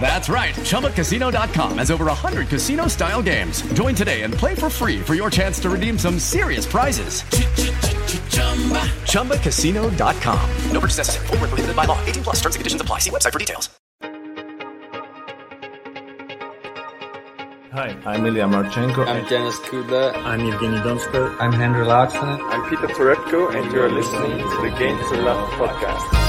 That's right. ChumbaCasino.com has over 100 casino style games. Join today and play for free for your chance to redeem some serious prizes. ChumbaCasino.com. No purchase necessary. Full prohibited by law. 18 plus terms and conditions apply. See website for details. Hi, I'm Ilya Marchenko. I'm Denis Kudla. I'm Evgeny Donskoy. I'm Henri Laaksonen. I'm Peter Torebko, and you're listening to the Game to Love podcast.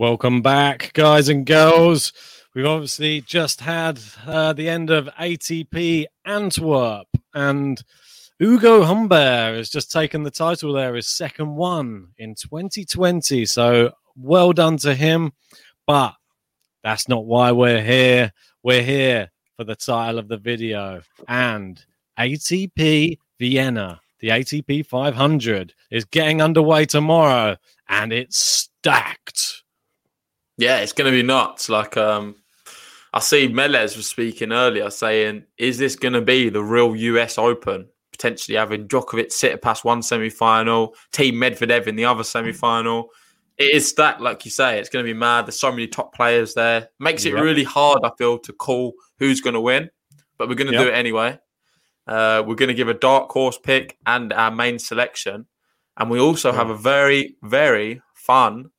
Welcome back, guys and girls. We've obviously just had uh, the end of ATP Antwerp, and Ugo Humbert has just taken the title there, his second one in 2020. So well done to him. But that's not why we're here. We're here for the title of the video and ATP Vienna. The ATP 500 is getting underway tomorrow, and it's stacked. Yeah, it's going to be nuts. Like, um, I see Melez was speaking earlier saying, is this going to be the real US Open? Potentially having Djokovic Tsitsipas one semi final, Thiem Medvedev in the other semi final. It is stacked, like you say. It's going to be mad. There's so many top players there. Makes it yep. really hard, I feel, to call who's going to win, but we're going to yep. do it anyway. Uh, we're going to give a dark horse pick and our main selection. And we also have a very, very fun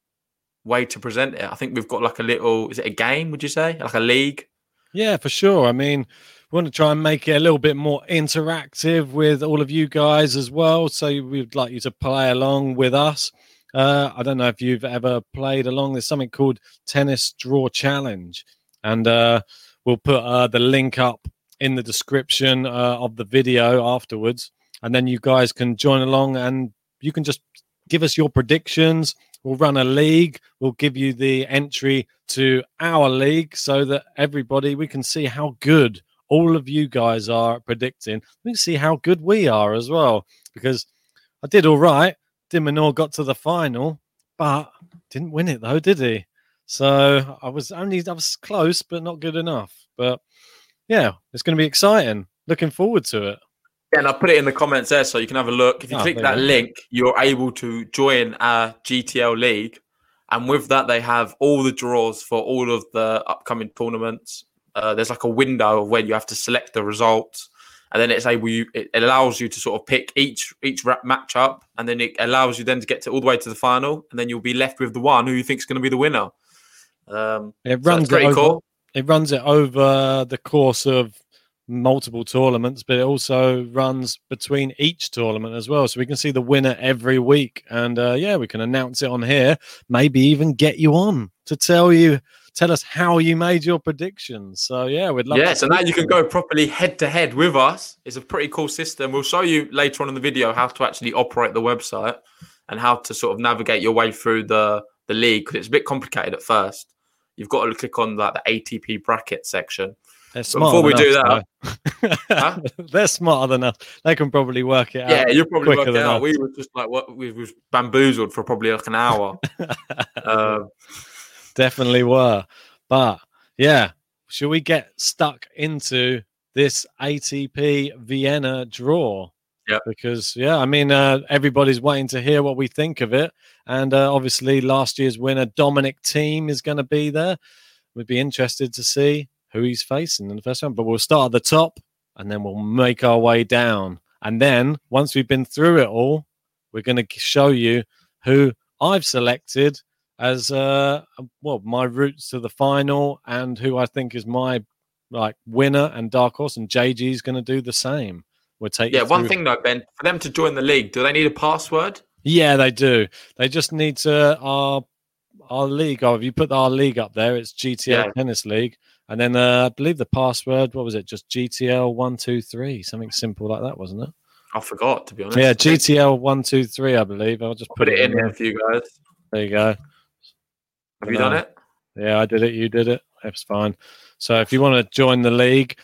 way to present it. I think we've got like a little, is it a game, would you say? Like a league? Yeah, for sure. I mean, we want to try and make it a little bit more interactive with all of you guys as well. So we'd like you to play along with us. Uh, I don't know if you've ever played along. There's something called Tennis Draw Challenge. And uh, we'll put uh, the link up in the description uh, of the video afterwards. And then you guys can join along and you can just give us your predictions We'll run a league. We'll give you the entry to our league so that everybody we can see how good all of you guys are predicting. We can see how good we are as well. Because I did all right. de Minaur got to the final, but didn't win it though, did he? So I was only I was close, but not good enough. But yeah, it's going to be exciting. Looking forward to it. Yeah, and I'll put it in the comments there so you can have a look. If you oh, click that link, you're able to join our GTL league. And with that, they have all the draws for all of the upcoming tournaments. Uh, there's like a window of when you have to select the results, and then it's able you it allows you to sort of pick each each match up, and then it allows you then to get to all the way to the final, and then you'll be left with the one who you think is going to be the winner. Um, it runs so it over, cool. It runs it over the course of multiple tournaments, but it also runs between each tournament as well. So we can see the winner every week. And uh, yeah, we can announce it on here, maybe even get you on to tell you. Tell us how you made your predictions. So yeah, we'd love. Yeah, so now you can go properly head to head with us. It's a pretty cool system. We'll show you later on in the video how to actually operate the website and how to sort of navigate your way through the the league because it's a bit complicated at first. You've got to click on like the ATP bracket section, before we do that, huh? they're smarter than us. They can probably work it out. Yeah, you'll probably work it out. Us. We were just like what we was bamboozled for probably like an hour. uh, Definitely were, but yeah, Should we get stuck into this ATP Vienna draw? Yeah. Because yeah, I mean, uh, everybody's waiting to hear what we think of it, and uh, obviously last year's winner Dominic Thiem is going to be there. We'd be interested to see who he's facing in the first round, but we'll start at the top and then we'll make our way down. And then once we've been through it all, we're going to show you who I've selected as uh well my routes to the final and who I think is my like winner and dark horse and JG is going to do the same. We'll take Yeah, one thing though, Ben, for them to join the league, do they need a password? Yeah, they do. They just need to our our league. Oh, if you put our league up there, it's GTL Yeah. Tennis League, and then uh, I believe the password. What was it? Just GTL one two three, something simple like that, wasn't it? I forgot to be honest. Yeah, GTL one two three. I believe. I'll just I'll put it in there. here for you guys. There you go. Have you done No. it? Yeah, I did it. You did it. That's fine. So if you want to join the league,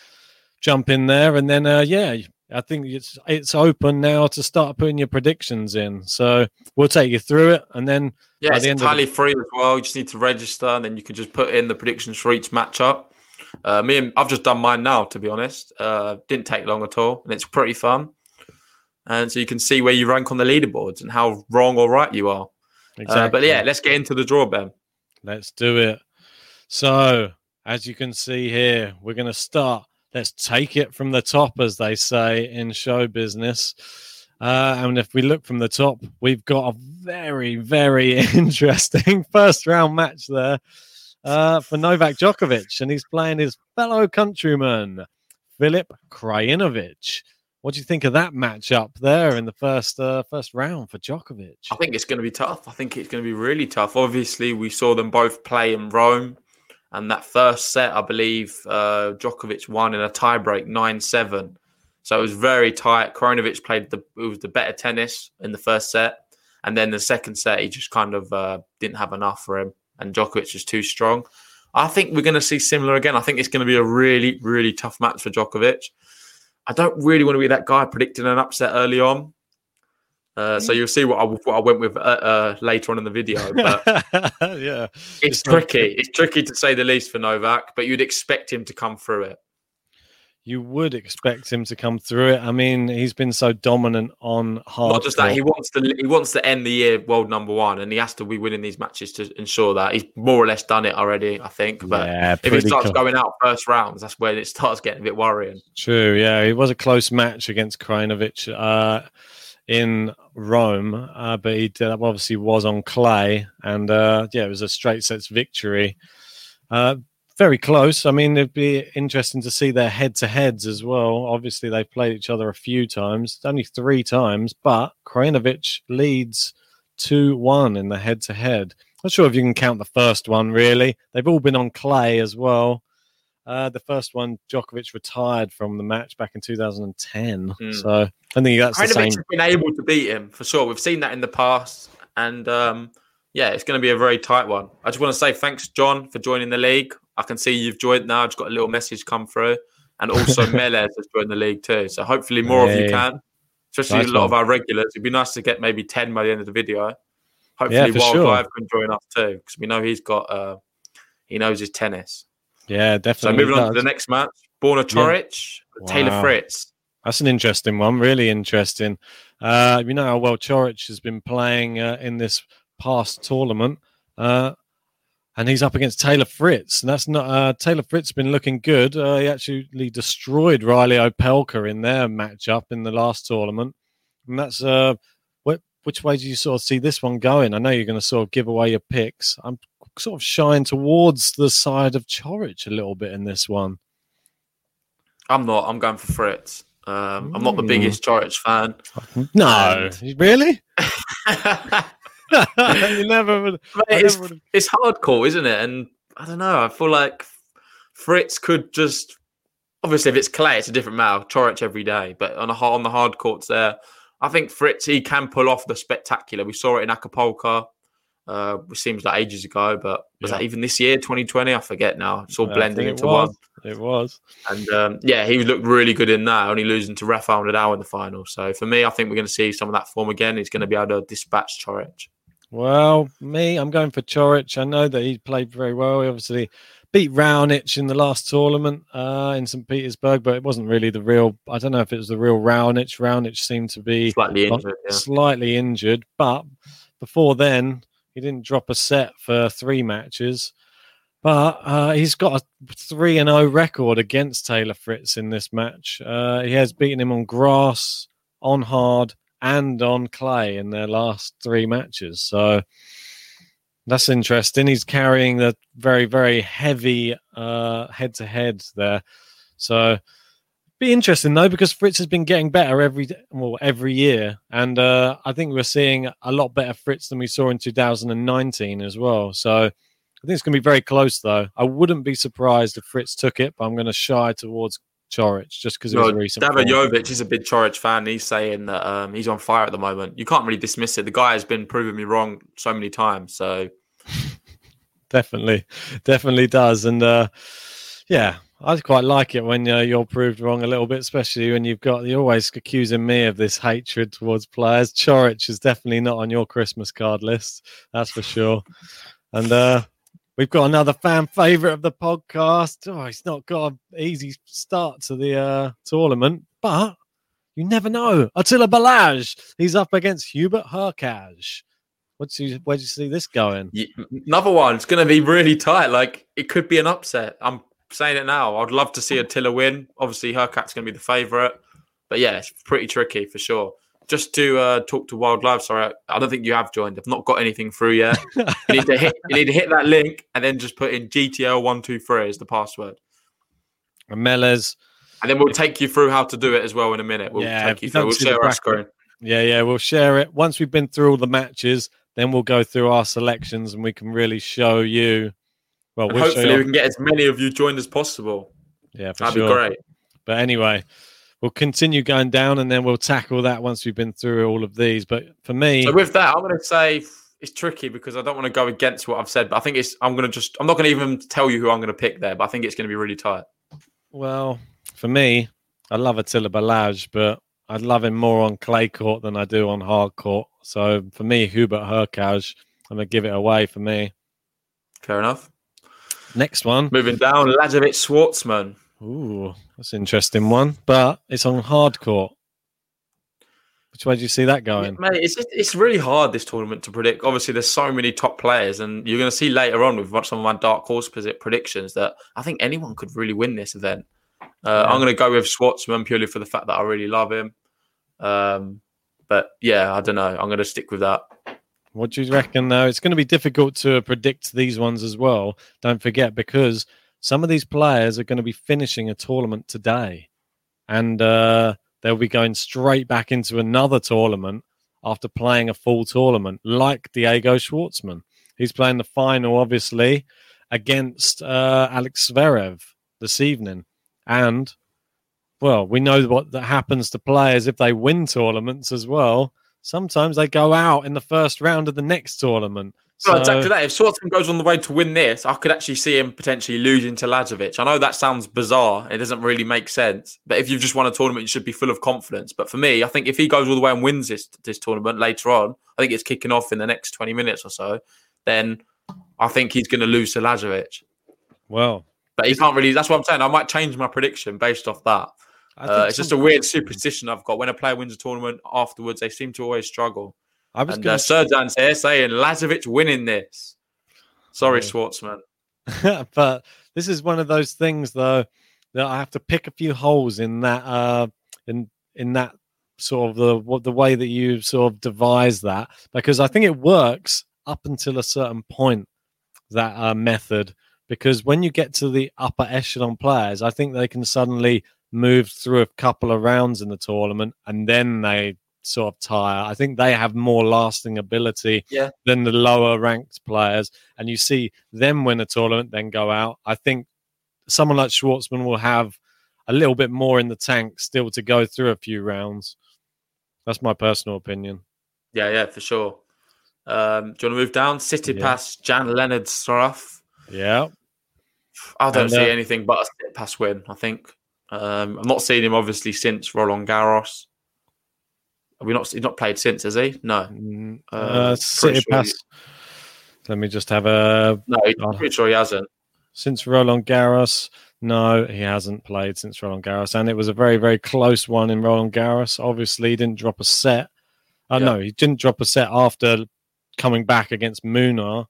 jump in there, and then uh, yeah, I think it's it's open now to start putting your predictions in. So we'll take you through it, and then Yeah, it's the end of the- entirely free as well. You just need to register, and then you can just put in the predictions for each matchup. Uh, me and I've just done mine now, to be honest. Uh, didn't take long at all, and it's pretty fun. And so you can see where you rank on the leaderboards and how wrong or right you are. Uh, but yeah, let's get into the draw, Ben. Let's do it. So, as you can see here, we're going to start. Let's take it from the top, as they say in show business. Uh, and if we look from the top, we've got a very, very interesting first round match there uh, for Novak Djokovic. And he's playing his fellow countryman, Filip Krajinovic. What do you think of that matchup there in the first uh, first round for Djokovic? I think it's going to be tough. I think it's going to be really tough. Obviously, we saw them both play in Rome, and that first set, I believe, uh, Djokovic won in a tiebreak nine seven. So it was very tight. Krajinovic played the it was the better tennis in the first set, and then the second set he just kind of uh, didn't have enough for him, and Djokovic is too strong. I think we're going to see similar again. I think it's going to be a really really tough match for Djokovic. I don't really want to be that guy predicting an upset early on. Uh, so you'll see what I, what I went with uh, uh, later on in the video. But yeah, It's tricky. It's tricky to say the least for Novak, but you'd expect him to come through it. You would expect him to come through it. I mean, he's been so dominant on hard. Not just that, he wants to he wants to end the year world number one, and he has to be winning these matches to ensure that he's more or less done it already. I think, but Yeah, if he starts going out first rounds, that's when it starts getting a bit worrying. True. Yeah, it was a close match against Krajinovic uh, in Rome, uh, but he obviously was on clay, and uh, yeah, it was a straight sets victory. Uh, very close. I mean, it'd be interesting to see their head to heads as well. Obviously, they've played each other a few times, only three times, but Krajinovic leads 2 1 in the head to head. Not sure if you can count the first one, really. They've all been on clay as well. Uh, the first one, Djokovic retired from the match back in 2010. Hmm. So I think that's the Krajinovic same. has been able to beat him for sure. We've seen that in the past, and um, yeah, it's going to be a very tight one. I just want to say thanks, John, for joining the league. I can see you've joined now. I've just got a little message come through, and also Melez has joined the league too. So hopefully more of you can, especially Nice a lot of our regulars. It'd be nice to get maybe ten by the end of the video. Hopefully, for Wild sure. Can join us too, because we know he's got uh, he knows his tennis. Yeah, definitely. So moving on to the next match, Borna Coric, Taylor. Fritz. That's an interesting one. Really interesting. Uh, you know how well Coric has been playing uh, in this past tournament, uh, and he's up against Taylor Fritz. And that's not uh, Taylor Fritz been looking good. Uh, he actually destroyed Reilly Opelka in their matchup in the last tournament, and that's uh, what, which way do you sort of see this one going? I know you're going to sort of give away your picks. I'm sort of shying towards the side of Coric a little bit in this one. I'm not. I'm going for Fritz. Um, I'm not the biggest Coric fan. No, And- really? You never would. It's, never it's hardcore, isn't it? And I don't know. I feel like Fritz could just obviously if it's clay, it's a different matter. Coric every day, but on a on the hard courts there, I think Fritz he can pull off the spectacular. We saw it in Acapulco. Uh, which seems like ages ago, but was Yeah. that even this year, 2020? I forget now. It's all I blending into one. It was. And um, yeah, he looked really good in that, only losing to Rafael Nadal in the final. So for me, I think we're going to see some of that form again. He's going to be able to dispatch Coric. Well, me, I'm going for Coric. I know that he played very well. He obviously beat Raonic in the last tournament uh, in St. Petersburg, but it wasn't really the real. I don't know if it was the real Raonic. Raonic seemed to be Slightly injured. Yeah. slightly injured, but before then, he didn't drop a set for three matches. But uh, he's got a three and zero record against Taylor Fritz in this match. Uh, he has beaten him on grass, on hard, and on clay in their last three matches. So that's interesting. He's carrying the very very heavy head to head there. So be interesting though because Fritz has been getting better every well every year, and uh, I think we're seeing a lot better Fritz than we saw in 2019 as well. So I think it's going to be very close though. I wouldn't be surprised if Fritz took it, but I'm going to shy towards Coric just because it was No, a recent. Jovic is a big Coric fan. He's saying that um, he's on fire at the moment. You can't really dismiss it. The guy has been proving me wrong so many times. So definitely, definitely does, and uh, yeah, I quite like it when uh, you're proved wrong a little bit, especially when you've got you're always accusing me of this hatred towards players. Coric is definitely not on your Christmas card list, that's for sure. And uh, we've got another fan favorite of the podcast. Oh, he's not got an easy start to the uh, tournament, but you never know. Attila Balazs, he's up against Hubert Hurkacz. What's you, where'd you see this going? y- another one. It's going to be really tight. Like it could be an upset. I'm saying it now. I'd love to see Attila win. Obviously, Hurkacz's going to be the favourite. But yeah, it's pretty tricky for sure. Just to uh, talk to Wild Live, sorry, I don't think you have joined. I've not got anything through yet. you need to hit. You need to hit that link and then just put in GTL one two three as the password, And and then we'll take you through how to do it as well in a minute. We'll Yeah, take you through. We'll share our screen. Yeah, yeah, we'll share it once we've been through all the matches. Then we'll go through our selections and we can really show you. Well, we'll hopefully, you. we can get as many of you joined as possible. yeah, for That'd sure. be great. But anyway, we'll continue going down and then we'll tackle that once we've been through all of these. But for me, So with that, I'm going to say it's tricky because I don't want to go against what I've said, but I think it's. I'm going to just. I'm not going to even tell you who I'm going to pick there, but I think it's going to be really tight. well, for me, I love Attila Balazs, but I'd love him more on clay court than I do on hard court. So for me, Hubert Hurkacz, I'm going to give it away for me. Fair enough. Next one. Moving down, Lajovic Schwartzman. Ooh, that's an interesting one, but it's on hard court. Which way do you see that going? Mate, it's it's really hard this tournament to predict. Obviously, there's so many top players, and you're going to see later on with some of my dark horse predict- predictions that I think anyone could really win this event. Uh, I'm going to go with Schwartzman purely for the fact that I really love him. Um, but yeah, I don't know. I'm going to stick with that. What do you reckon? Though it's going to be difficult to predict these ones as well. Don't forget because some of these players are going to be finishing a tournament today, and uh, they'll be going straight back into another tournament after playing a full tournament, like Diego Schwartzman. He's playing the final, obviously, against uh, Alex Zverev this evening, and well, we know what that happens to players if they win tournaments as well. Sometimes they go out in the first round of the next tournament. So, exactly that. If Schwartzman goes on the way to win this, I could actually see him potentially losing to Lajovic. I know that sounds bizarre. It doesn't really make sense. But if you've just won a tournament, you should be full of confidence. But for me, I think if he goes all the way and wins this this tournament later on, I think it's kicking off in the next 20 minutes or so, then I think he's going to lose to Lajovic. well, But he can't really. That's what I'm saying. I might change my prediction based off that. Uh, it's just a weird superstition I've got. When a player wins a tournament afterwards, they seem to always struggle. I was And going uh, here saying Lajovic winning this. Sorry, Yeah. Schwartzman. but this is one of those things though that I have to pick a few holes in that uh in in that sort of the what the way that you sort of devise that because I think it works up until a certain point that uh, method because when you get to the upper echelon players, I think they can suddenly move through a couple of rounds in the tournament and then they sort of tire. I think they have more lasting ability Yeah. than the lower ranked players. And you see them win a tournament, then go out. I think someone like Schwartzman will have a little bit more in the tank still to go through a few rounds. That's my personal opinion. Yeah, yeah, for sure. Um, do you want to move down? City Yeah. Pass, Jan-Lennard Struff. Yeah. I don't And, see uh, anything but a Tsitsipas win, I think. Um, I've not seen him obviously since Roland Garros. Have we not he's not played since, has he? No. Mm, Uh, Uh, City sure Pass. Let me just have a No, Oh. I'm pretty sure he hasn't. since Roland Garros. No, he hasn't played since Roland Garros, and it was a very, very close one in Roland Garros. Obviously, he didn't drop a set. Uh, Yeah. No, he didn't drop a set after coming back against Munar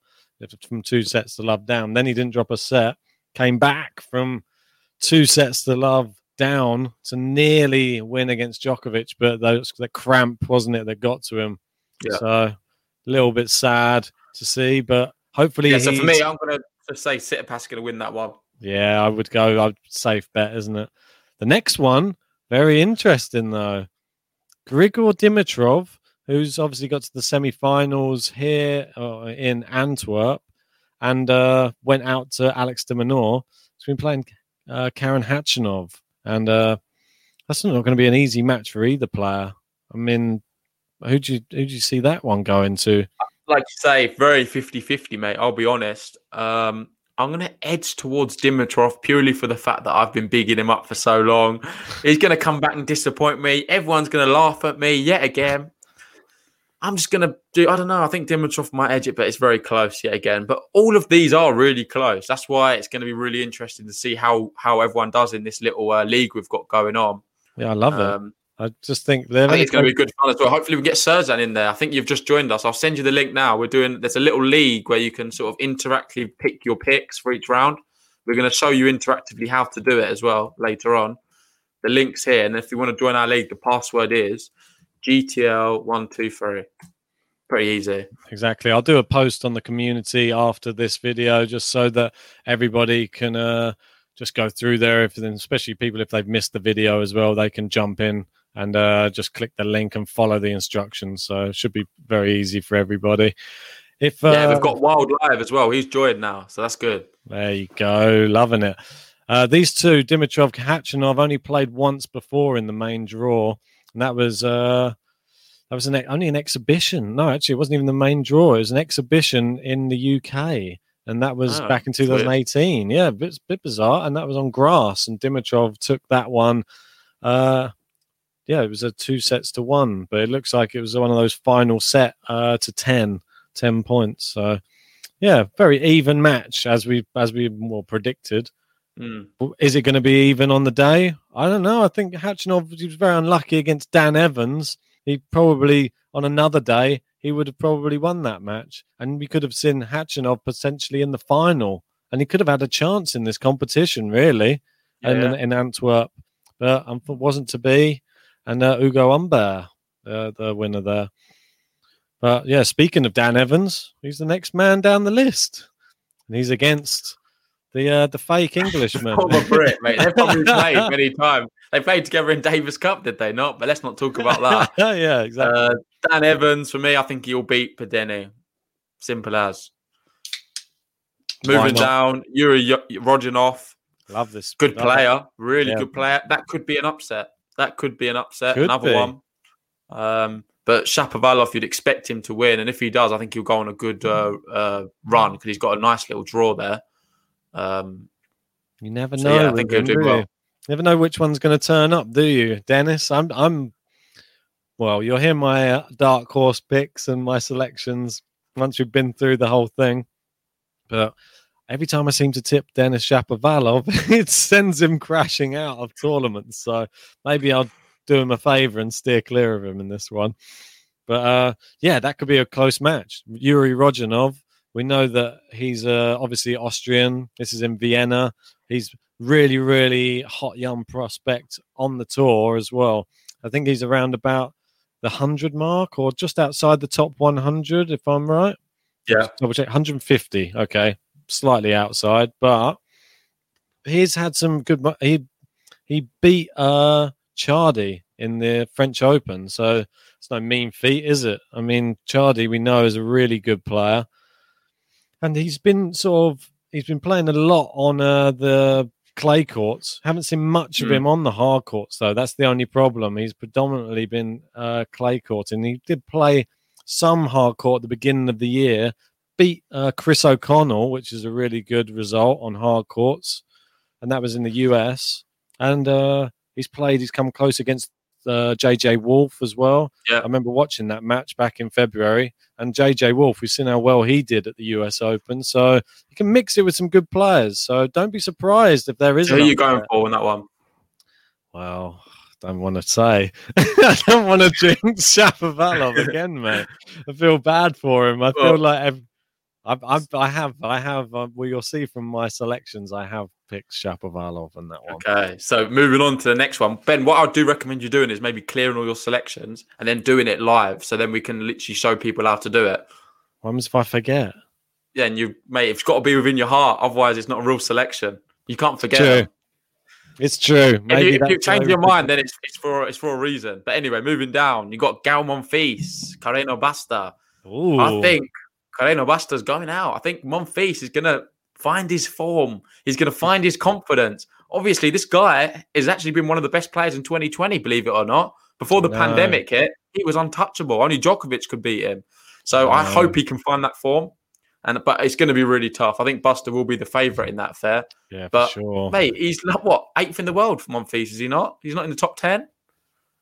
from two sets to love down. Then he didn't drop a set. Came back from two sets to love down to nearly win against Djokovic, but those the cramp wasn't it that got to him. Yeah. So a little bit sad to see, but hopefully. Yeah, so for me, I'm going to say Tsitsipas going to win that one. yeah, I would go. I'd safe bet, isn't it? The next one, very interesting though. Grigor Dimitrov, who's obviously got to the semi-finals here uh, in Antwerp, and uh, went out to Alex de Minaur. He's been playing uh, Karen Hachinov, and uh, that's not going to be an easy match for either player. I mean, who do you who do you see that one going to? Like you say, very 50 50, mate. I'll be honest. Um, I'm going to edge towards Dimitrov purely for the fact that I've been bigging him up for so long. He's going to come back and disappoint me. Everyone's going to laugh at me yet again. I'm just going to do, I don't know. I think Dimitrov might edge it, but it's very close yet again. But all of these are really close. That's why it's going to be really interesting to see how, how everyone does in this little uh, league we've got going on. Yeah, I love it. Um, I just think they're I think it's going to be good fun as well. Hopefully, we get Surzan in there. I think you've just joined us. I'll send you the link now. We're doing there's a little league where you can sort of interactively pick your picks for each round. We're going to show you interactively how to do it as well later on. The link's here, and if you want to join our league, the password is GTL one two three. Pretty easy. Exactly. I'll do a post on the community after this video just so that everybody can uh, just go through there. If especially people if they've missed the video as well, they can jump in and uh, just click the link and follow the instructions. So it should be very easy for everybody. If uh, yeah, we've got Wild Live as well. He's joined now, so that's good. there you go, loving it. Uh, these two, Dimitrov Khachanov, only played once before in the main draw, and that was uh, that was an only an exhibition. No, actually, it wasn't even the main draw. It was an exhibition in the UK, and that was Oh, back in that's weird. 2018. Yeah, a bit, bit bizarre, and that was on grass. And Dimitrov took that one. Uh, yeah, it was a two sets to one, but it looks like it was one of those final set uh, to 10, 10 points. So yeah, very even match as we as we more predicted. Mm. Is it going to be even on the day? I don't know. I think Khachanov he was very unlucky against Dan Evans. He probably on another day he would have probably won that match, and we could have seen Khachanov potentially in the final, and he could have had a chance in this competition, really, and in, in Antwerp, but um, it wasn't to be. And uh, Ugo Humbert, uh, the winner there. But yeah, speaking of Dan Evans, he's the next man down the list, and he's against the uh, the fake Englishman. Former Brit, mate. They've probably played many times. They played together in Davis Cup, did they not? But let's not talk about that. yeah, exactly. Uh, Dan Evans, for me, I think he'll beat Bedene. Simple as. Moving down, Jurij Rodionov, Love this. good love it. player, really Yeah. good player. That could be an upset. That could be an upset. Could Another be. one. Um, but Shapovalov, you'd expect him to win, and if he does, I think he'll go on a good uh, uh, run because he's got a nice little draw there. Um, You never So, know. yeah, I think do do well. you? Never know which one's going to turn up, do you, Denis? I'm. I'm. Well, you'll hear my uh, dark horse picks and my selections once we've been through the whole thing. But every time I seem to tip Denis Shapovalov, it sends him crashing out of tournaments. So maybe I'll do him a favor and steer clear of him in this one. But uh, yeah, that could be a close match. Jurij Rodionov, we know that he's uh, obviously Austrian. This is in Vienna. He's really, really hot young prospect on the tour as well. I think he's around about the 100 mark or just outside the top 100, if I'm right. Yeah. Double check 150. Okay. Slightly outside, but he's had some good. He he beat uh Chardy in the French Open, so it's no mean feat, is it? I mean, Chardy we know is a really good player, and he's been sort of he's been playing a lot on uh, the clay courts. Haven't seen much of Hmm. him on the hard courts though. That's the only problem. He's predominantly been uh, clay court, and he did play some hard court at the beginning of the year. Beat uh, Chris O'Connell, which is a really good result on hard courts, and that was in the US. And uh, he's played. He's come close against uh, JJ Wolf as well. Yeah. I remember watching that match back in February, and JJ Wolf, we've seen how well he did at the US Open. So you can mix it with some good players. So don't be surprised if there is. Who are you going for in that one? Well, don't want to say. I don't want to jinx Shapovalov again, mate. I feel bad for him. I feel Well- like I've, I've, I have, Uh, well, you'll see from my selections, I have picked Shapovalov in that one. Okay, so moving on to the next one, Ben. What I do recommend you doing is maybe clearing all your selections and then doing it live, so then we can literally show people how to do it. What happens if I forget? Yeah, and you, mate, it's got to be within your heart. Otherwise, it's not a real selection. You can't forget. True. It's true. If you, Maybe if you change your mind, then it's it's for it's for a reason. But anyway, moving down, you got Gael Monfils, Carreno Busta. Ooh. I think Carreno Busta's going out. I think Monfils is going to find his form. He's going to find his confidence. Obviously, this guy has actually been one of the best players in 2020, believe it or not. Before the No. pandemic hit, he was untouchable. Only Djokovic could beat him. So I hope he can find that form. And but it's going to be really tough. I think Busta will be the favourite in that affair. yeah, for But sure. mate, he's like what eighth in the world for Monfils, is he not? He's not in the top ten.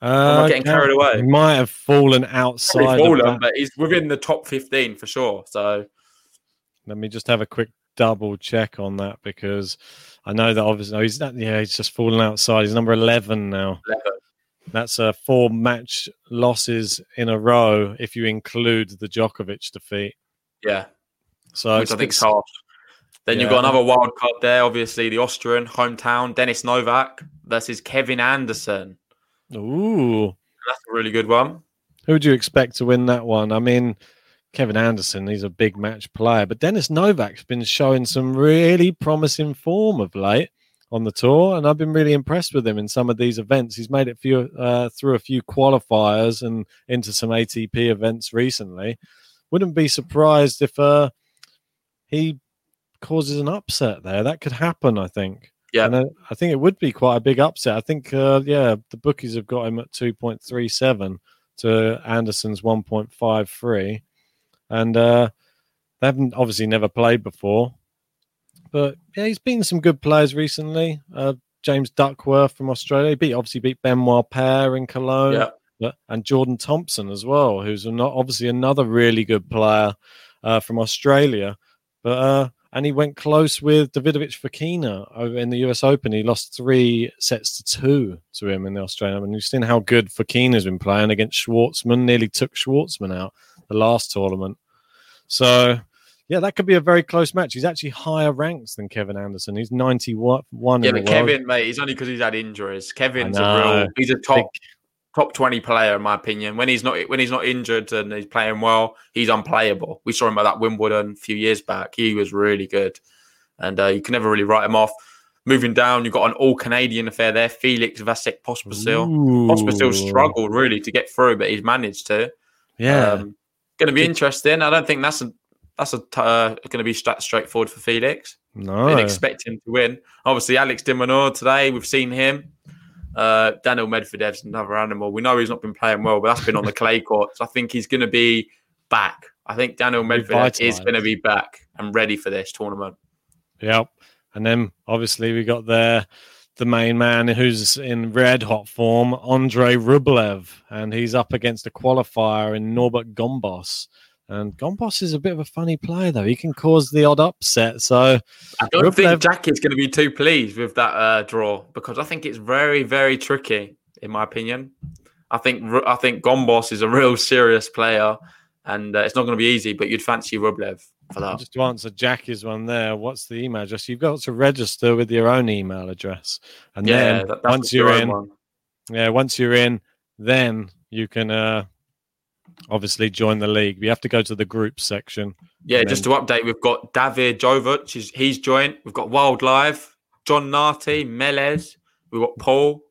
Uh, getting carried away? He might have fallen outside. of fallen, but he's within the top fifteen for sure. So Let me just have a quick double check on that because I know that obviously he's not. Yeah, he's just fallen outside. He's number eleven now. 11. That's uh, four match losses in a row if you include the Djokovic defeat. yeah, So which I think's harsh. Then you've got another wild card there. Obviously, the Austrian hometown Dennis Novak versus Kevin Anderson. Ooh, That's a really good one. who would you expect to win that one? I mean, Kevin Anderson, he's a big match player, but Dennis Novak's been showing some really promising form of late on the tour, and I've been really impressed with him in some of these events. He's made it few, uh, through a few qualifiers and into some ATP events recently. Wouldn't be surprised if uh, he causes an upset there. That could happen, I think. Yeah. And I, I think it would be quite a big upset. I think, uh, yeah, the bookies have got him at 2.37 to Anderson's 1.53. And uh, they haven't obviously never played before. But yeah, he's beaten some good players recently. Uh, James Duckworth from Australia. He beat, obviously beat Benoit Paire in Cologne. Yeah. But- and Jordan Thompson as well, who's not obviously another really good player uh, from Australia. But uh, and he went close with Davidovich Fokina over in the US Open. He lost three sets to two to him in the Australian Open. You've seen how good Fokina's been playing against Schwartzman. Nearly took Schwartzman out the last tournament. So yeah, that could be a very close match. He's actually higher ranked than Kevin Anderson. He's ninety one Yeah, in the but world. Kevin, mate, he's only because he's had injuries. Kevin's a real. He's a top top twenty player in my opinion. When he's not when he's not injured and he's playing well, he's unplayable. We saw him at that Wimbledon a few years back. He was really good, and uh, you can never really write him off. Moving down, you've got an all Canadian affair there. Felix Vasek Pospisil. Pospisil struggled really to get through, but he's managed to. Yeah. Um, going to be interesting. I don't think that's a that's a uh, going to be stra- straightforward for Felix. no. Didn't expect him to win. Obviously, Alex de Minaur today, we've seen him. Uh, Daniil Medvedev's another animal. We know he's not been playing well, but that's been on the clay courts. I think he's going to be back. I think Daniil Medvedev is going to be back and ready for this tournament. Yep. And then obviously we got there the main man who's in red hot form, Andre Rublev, and he's up against a qualifier in Norbert Gombos. And Gombos is a bit of a funny player, though. He can cause the odd upset. So I don't Rublev- think Jack is going to be too pleased with that uh, draw because I think it's very, very tricky, in my opinion. I think I think Gombos is a real serious player, and uh, it's not going to be easy. But you'd fancy Rublev for that. just to answer Jackie's one there, what's the email address? You've got to register with your own email address. And yeah, then that- once you're in, one. yeah, once you're in, then you can uh obviously join the league. We have to go to the group section. Yeah, just to update, we've got David Jovic, he's, he's joined. We've got Wild Live, John Narty, Melez. We've got Paul.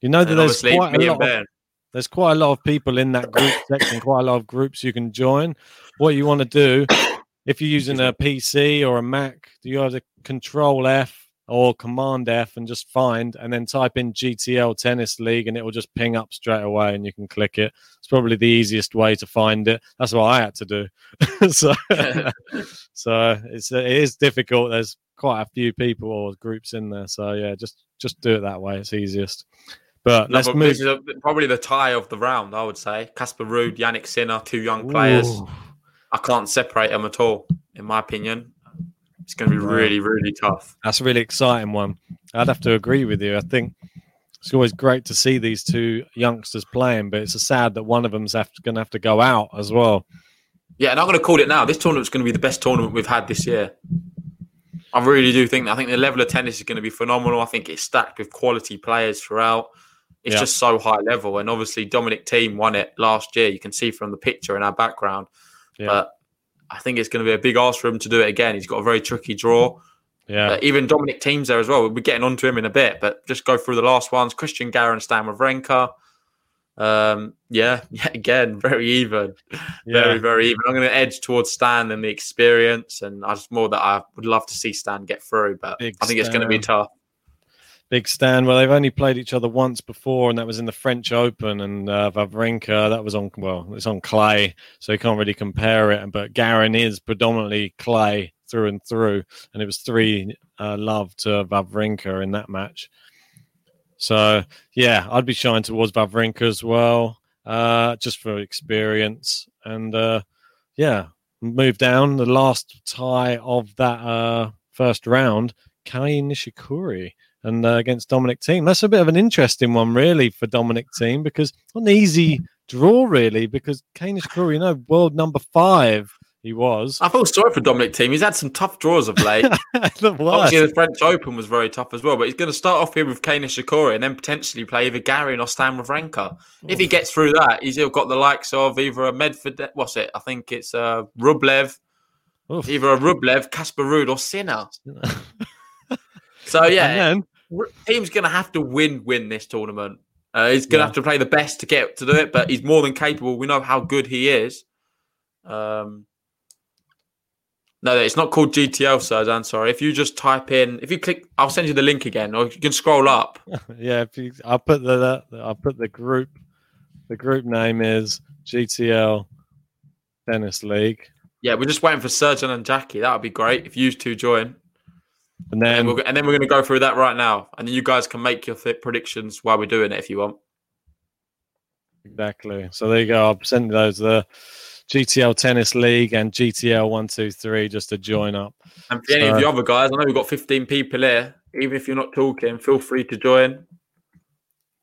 You know that there's quite a lot and of there's quite a lot of people in that group section, quite a lot of groups you can join. What you want to do, if you're using a PC or a Mac, do you have to Control F or Command F and just find, and then type in GTL Tennis League, and it will just ping up straight away, and you can click it. It's probably the easiest way to find it. That's what I had to do. so, so it's it is difficult. There's quite a few people or groups in there. So yeah, just just do it that way. It's easiest. But No, let's but move. This is a, probably the tie of the round, I would say. Casper Ruud, Jannik Sinner, two young players. Ooh. I can't separate them at all, in my opinion. It's going to be really, really tough. That's a really exciting one. I'd have to agree with you. I think it's always great to see these two youngsters playing, but it's sad that one of them's have going to have to go out as well. Yeah, and I'm going to call it now. This tournament's going to be the best tournament we've had this year. I really do think that. I think the level of tennis is going to be phenomenal. I think it's stacked with quality players throughout. It's Yeah. just so high level. And obviously, Dominic Thiem won it last year. You can see from the picture in our background. Yeah. But I think it's going to be a big ask for him to do it again. He's got a very tricky draw. Yeah, Uh, even Dominic Thiem's there as well. We'll be getting onto him in a bit, but just go through the last ones. Christian Garin, Stan Wawrinka. Um, yeah, yeah, again, very even. Very, yeah, very even. I'm going to edge towards Stan and the experience, and I just more that I would love to see Stan get through, but Big I think it's going to be tough. Big stand. Well, they've only played each other once before, and that was in the French Open. And uh, Wawrinka, that was on well, it's on clay, so you can't really compare it. But Garin is predominantly clay through and through, and it was three uh, love to Wawrinka in that match. So yeah, I'd be shying towards Wawrinka as well, uh, just for experience. And uh, yeah, move down the last tie of that uh, first round, Kei Nishikori and uh, against Dominic Thiem. That's a bit of an interesting one, really, for Dominic Thiem because not an easy draw, really, because Kei Nishikori, you know, world number five he was. I feel sorry for Dominic Thiem. He's had some tough draws of late. the. Obviously, the French Open was very tough as well, but he's going to start off here with Kei Nishikori and then potentially play either Garin or Stan Wawrinka. If he gets through that, he's got the likes of either a Medvedev, what's it? I think it's uh, Rublev, Oof. either a Rublev, Casper Ruud, or Sinner. So yeah, And then, Thiem's going to have to win win this tournament. Uh, he's going to Yeah. have to play the best to get to do it, but he's more than capable. We know how good he is. Um, no, it's not called GTL, sir. I'm sorry. If you just type in, if you click, I'll send you the link again, or you can scroll up. yeah, if you, I'll put the, the I'll put the group. The group name is GTL Tennis League, Yeah, we're just waiting for Sergeant and Jackie. That would be great if you two join, and and, then we'll, and then we're going to go through that right now, and then you guys can make your th- predictions while we're doing it if you want. Exactly. So there you go. I'll send those the GTL Tennis League and GTL One Two Three just to join up. And for any of the other guys, I know we've got 15 people here. Even if you're not talking, feel free to join.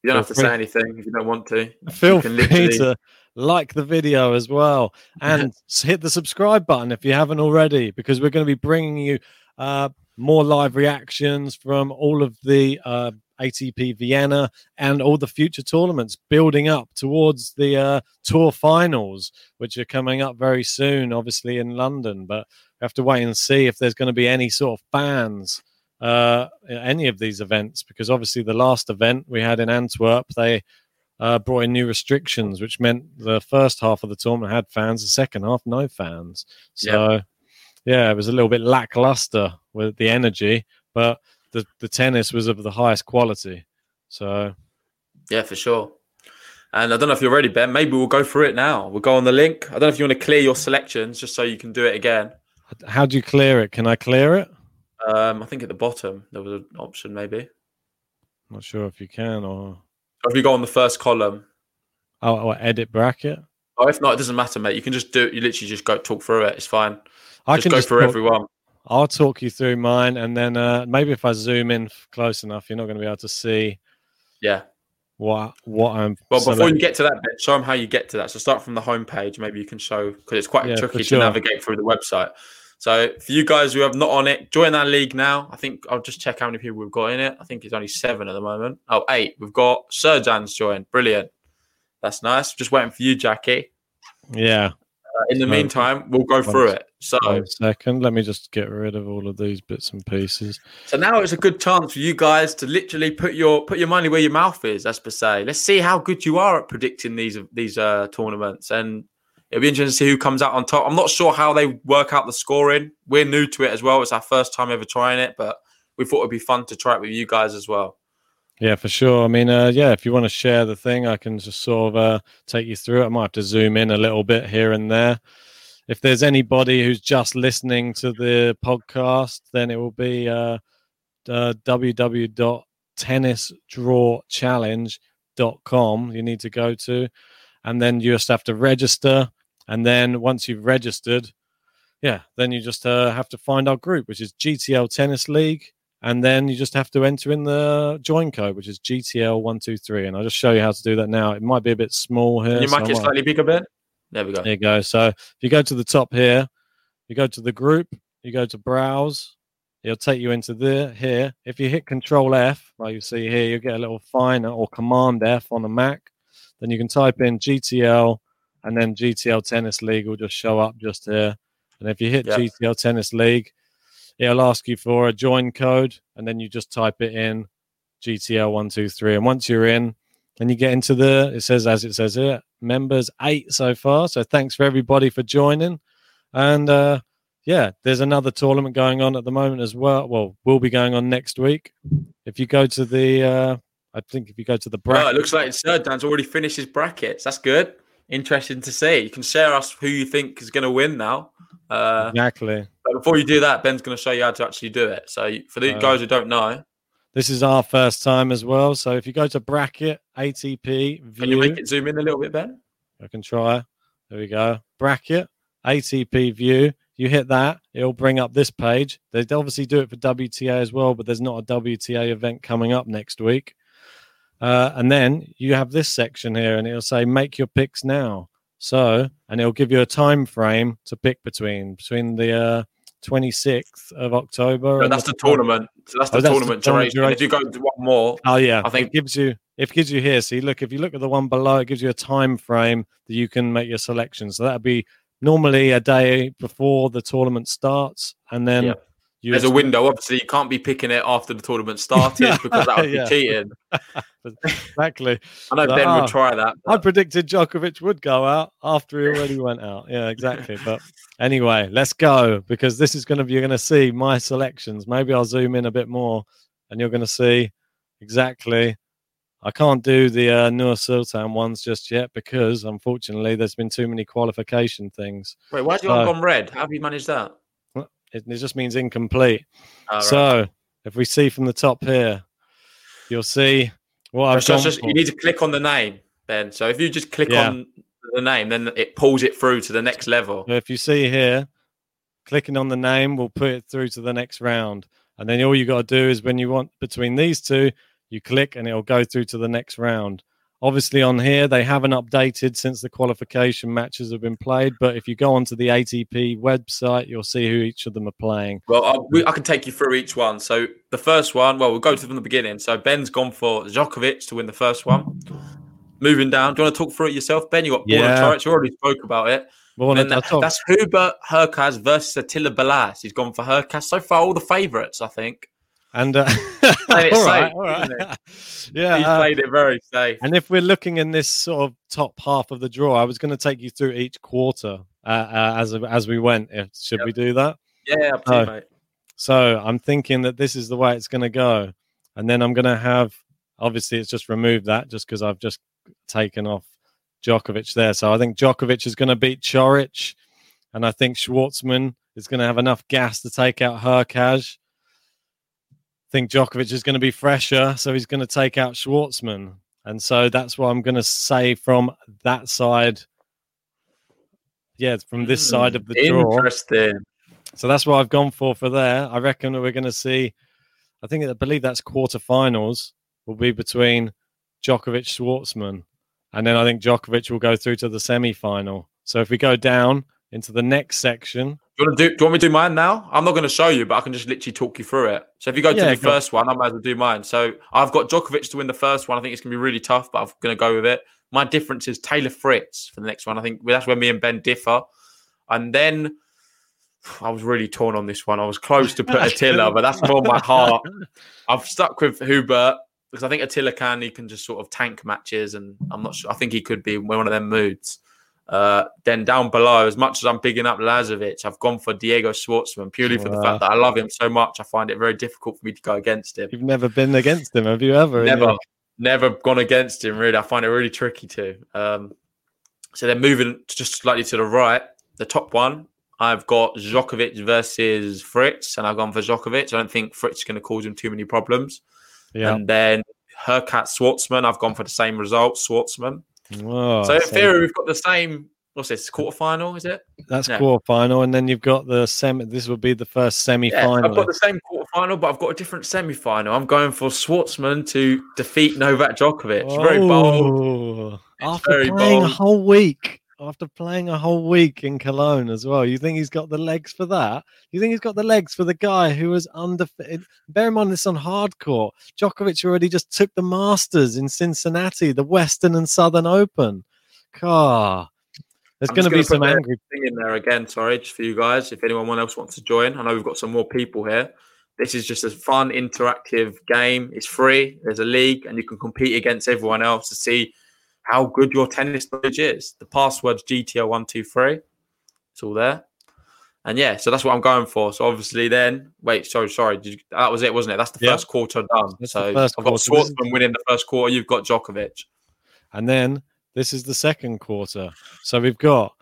You don't have to free. say anything if you don't want to. Feel can free literally- to like the video as well and hit the subscribe button if you haven't already, because we're going to be bringing you uh, more live reactions from all of the uh, ATP Vienna and all the future tournaments building up towards the uh, tour finals, which are coming up very soon, obviously in London. But we have to wait and see if there's going to be any sort of fans uh, any of these events, because obviously the last event we had in Antwerp, they uh, brought in new restrictions, which meant the first half of the tournament had fans, the second half no fans. So, yeah, it was a little bit lackluster with the energy, but the, the tennis was of the highest quality. So, Yeah, for sure. And I don't know if you're ready, Ben. Maybe we'll go through it now. We'll go on the link. I don't know if you want to clear your selections just so you can do it again. how do you clear it? Can I clear it? Um, I think at the bottom there was an option, maybe. Not sure if you can or Or if you go on the first column. oh, or edit bracket. Oh, if not, it doesn't matter, mate. You can just do it. You literally just go talk through it. It's fine. I just can go just through talk- everyone. I'll talk you through mine, and then uh, maybe if I zoom in close enough, you're not going to be able to see Yeah. what what I'm. Well, before select- you get to that bit, show them how you get to that. So start from the homepage. Maybe you can show because it's quite Yeah, tricky sure. to navigate through the website. So for you guys who have not on it, join our league now. I think I'll just check how many people we've got in it. I think it's only seven at the moment. Oh, eight. We've got Sir Serjan's joined. Brilliant. That's nice. Just waiting for you, Jackie. yeah. In the meantime, we'll go through it. So, second, Let me just get rid of all of these bits and pieces. so now it's a good chance for you guys to literally put your put your money where your mouth is, as per se. Let's see how good you are at predicting these these uh, tournaments, and it'll be interesting to see who comes out on top. I'm not sure how they work out the scoring. We're new to it as well. It's our first time ever trying it, but we thought it'd be fun to try it with you guys as well. Yeah, for sure. I mean, uh, yeah, if you want to share the thing, I can just sort of uh, take you through it. I might have to zoom in a little bit here and there. If there's anybody who's just listening to the podcast, then it will be uh, uh, golfgroup.com you need to go to and then you just have to register and then once you've registered yeah then you just uh, have to find our group which is gtl tennis league and then you just have to enter in the join code which is gtl123 and i'll just show you how to do that now it might be a bit small here you so might I get might- slightly bigger, bit. There we go. there you go. So if you go to the top here, you go to the group, you go to browse, it'll take you into the here. If you hit Control F, like you see here, you get a little finer or Command F on a Mac. Then you can type in GTL and then GTL Tennis League will just show up just here. And if you hit Yeah. GTL Tennis League, it'll ask you for a join code, and then you just type it in GTL123. And once you're in, then you get into the, it says, as it says here, members eight so far. So thanks for everybody for joining. And uh, yeah, there's another tournament going on at the moment as well. Well, we'll be going on next week. If you go to the, uh, I think if you go to the bracket, it looks like Serdan's already finished his brackets. That's good. Interesting to see. You can share us who you think is going to win now. Uh, exactly. Before you do that, Ben's going to show you how to actually do it. So for the Uh, guys who don't know, This is our first time as well. So if you go to bracket ATP view, can you make it zoom in a little bit, Ben? I can try. There we go. Bracket, ATP view. You hit that, it'll bring up this page. They obviously do it for WTA as well, but there's not a WTA event coming up next week. Uh, and then you have this section here, and it'll say make your picks now. So, and it'll give you a time frame to pick between between the uh, 26th of October. No, and that's the 12th. tournament. So that's oh, the Oh, that's the tournament tournament duration. If you go to one more, Oh yeah, I think- it gives you it gives you here. See, look if you look at the one below, it gives you a time frame that you can make your selection. So that'd be normally a day before the tournament starts, and then. You there's a window. Obviously, you can't be picking it after the tournament started because that would be cheating. exactly. I know So, Ben ah, would try that. I predicted Djokovic would go out after he already went out. Yeah, exactly. But anyway, let's go because this is going to be you're going to see my selections. Maybe I'll zoom in a bit more, and you're going to see exactly. I can't do the uh, Nur Sultan ones just yet because unfortunately there's been too many qualification things. Wait, why's your So- one gone red? How have you managed that? It, it just means incomplete. Right. So if we see from the top here, you'll see what I've So done. just- you need to click on the name, Ben. So if you just click Yeah. on the name, then it pulls it through to the next level. So if you see here, clicking on the name will put it through to the next round. And then all you got to do is when you want between these two, you click and it'll go through to the next round. Obviously, on here, they haven't updated since the qualification matches have been played. But if you go onto the ATP website, you'll see who each of them are playing. Well, I, we, I can take you through each one. So the first one, well, we'll go to from the beginning. So Ben's gone for Djokovic to win the first one. Moving down, do you want to talk through it yourself, Ben? You got Borna Yeah. Coric. You already spoke about it. Well, then that- that's Hubert Hurkacz versus Attila Balazs. He's gone for Hurkacz. So far, all the favourites, I think. And uh, all right, safe, all right. yeah. He's uh, played it very safe. And if we're looking in this sort of top half of the draw, I was going to take you through each quarter uh, uh, as as we went. If, should Yep. we do that? Yeah, up to you, Oh. mate. So I'm thinking that this is the way it's going to go, and then I'm going to have. Obviously, it's just removed that just because I've just taken off Djokovic there. So I think Djokovic is going to beat Coric, and I think Schwartzman is going to have enough gas to take out Hurkacz. Think Djokovic is going to be fresher, so he's going to take out Schwartzman, and so that's what I'm going to say from that side. Yeah, from this hmm, side of the draw. Interesting. So that's what I've gone for for there. I reckon that we're going to see. I think I believe that's quarterfinals will be between Djokovic Schwartzman, and then I think Djokovic will go through to the semi-final. So if we go down into the next section, you, want to do, do you want me to do mine now? I'm not going to show you, but I can just literally talk you through it. So if you go to the go. first one, I might as well do mine. So I've got Djokovic to win the first one. I think it's going to be really tough, but I'm going to go with it. My difference is Taylor Fritz for the next one. I think that's where me and Ben differ. And then I was really torn on this one. I was close to put Attila, but that's more my heart. I've stuck with Hubert because I think Attila can. He can just sort of tank matches, and I'm not sure. I think he could be one of them moods. Uh, then down below, as much as I'm bigging up Lajovic, I've gone for Diego Schwartzman purely for the fact that I love him so much. I find it very difficult for me to go against him. you've never been against him, have you ever? Never, never gone against him. Really, I find it really tricky to. Um, so then moving just slightly to the right, the top one, I've got Djokovic versus Fritz, and I've gone for Djokovic. I don't think Fritz is going to cause him too many problems. Yeah, And then Hurkacz Schwartzman. I've gone for the same result, Schwartzman. Oh, so in so theory, we've got the same. What's this? Quarterfinal, is it? that's yeah. quarter final, and then you've got the semi. This will be the first semi Yeah, final. I've got the same quarterfinal, but I've got a different semi-final. I'm going for Schwartzman to defeat Novak Djokovic. Very bold. Oh, After very playing a whole week, after playing a whole week in Cologne as well, you think he's got the legs for that? You think he's got the legs for the guy who was undefeated? Bear in mind this on hardcore. Djokovic already just took the Masters in Cincinnati, the Western and Southern Open. Car. There's going to be some angry. thing in there again. Sorry, just for you guys. If anyone else wants to join, I know we've got some more people here. This is just a fun, interactive game. It's free. There's a league, and you can compete against everyone else to see how good your tennis knowledge is. The password's GTL123. It's all there. And yeah, so that's what I'm going for. So obviously, then wait, sorry, sorry, did you, that was it, wasn't it? That's the Yeah. first quarter done. That's so first I've got quarter. This is- Schwartzman winning the first quarter. You've got Djokovic. And then this is the second quarter. So we've got,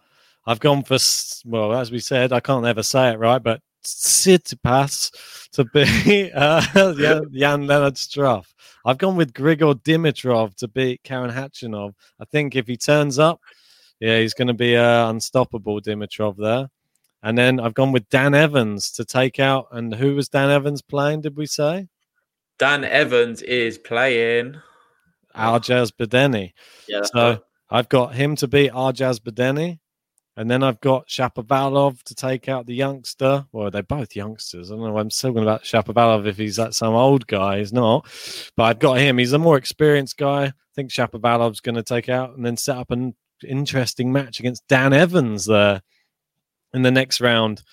I've gone for, well, as we said, I can't ever say it right, but Tsitsipas to be uh, Jan, Jan-Lennard Struff. I've gone with Grigor Dimitrov to beat Karen Khachanov. I think if he turns up, yeah, he's going to be uh, unstoppable, Dimitrov there. And then I've gone with Dan Evans to take out. And who was Dan Evans playing? Did we say? Dan Evans is playing. Aljaz Bedene. Yeah, So right. I've got him to beat Arjaz Bedene. And then I've got Shapovalov to take out the youngster. Well, they're both youngsters. I don't know. I'm still going about Shapovalov if he's that some old guy. He's not. But I've got him. He's a more experienced guy. I think Shapovalov's going to take out and then set up an interesting match against Dan Evans there in the next round.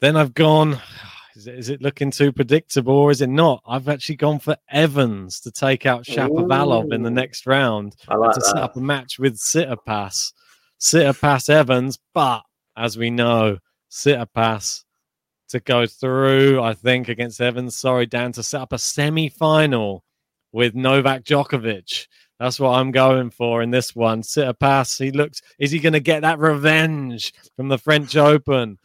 Then I've gone. Is it, is it looking too predictable or is it not? I've actually gone for Evans to take out Shapovalov in the next round I like to set up a match with Tsitsipas. Tsitsipas Evans, but as we know, Tsitsipas to go through, I think, against Evans. Sorry, Dan, to set up a semi final with Novak Djokovic. That's what I'm going for in this one. Tsitsipas, he looks, is he going to get that revenge from the French Open?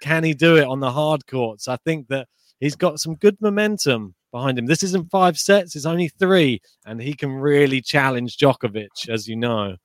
Can he do it on the hard courts? I think that he's got some good momentum behind him. This isn't five sets, it's only three, and he can really challenge Djokovic, as you know.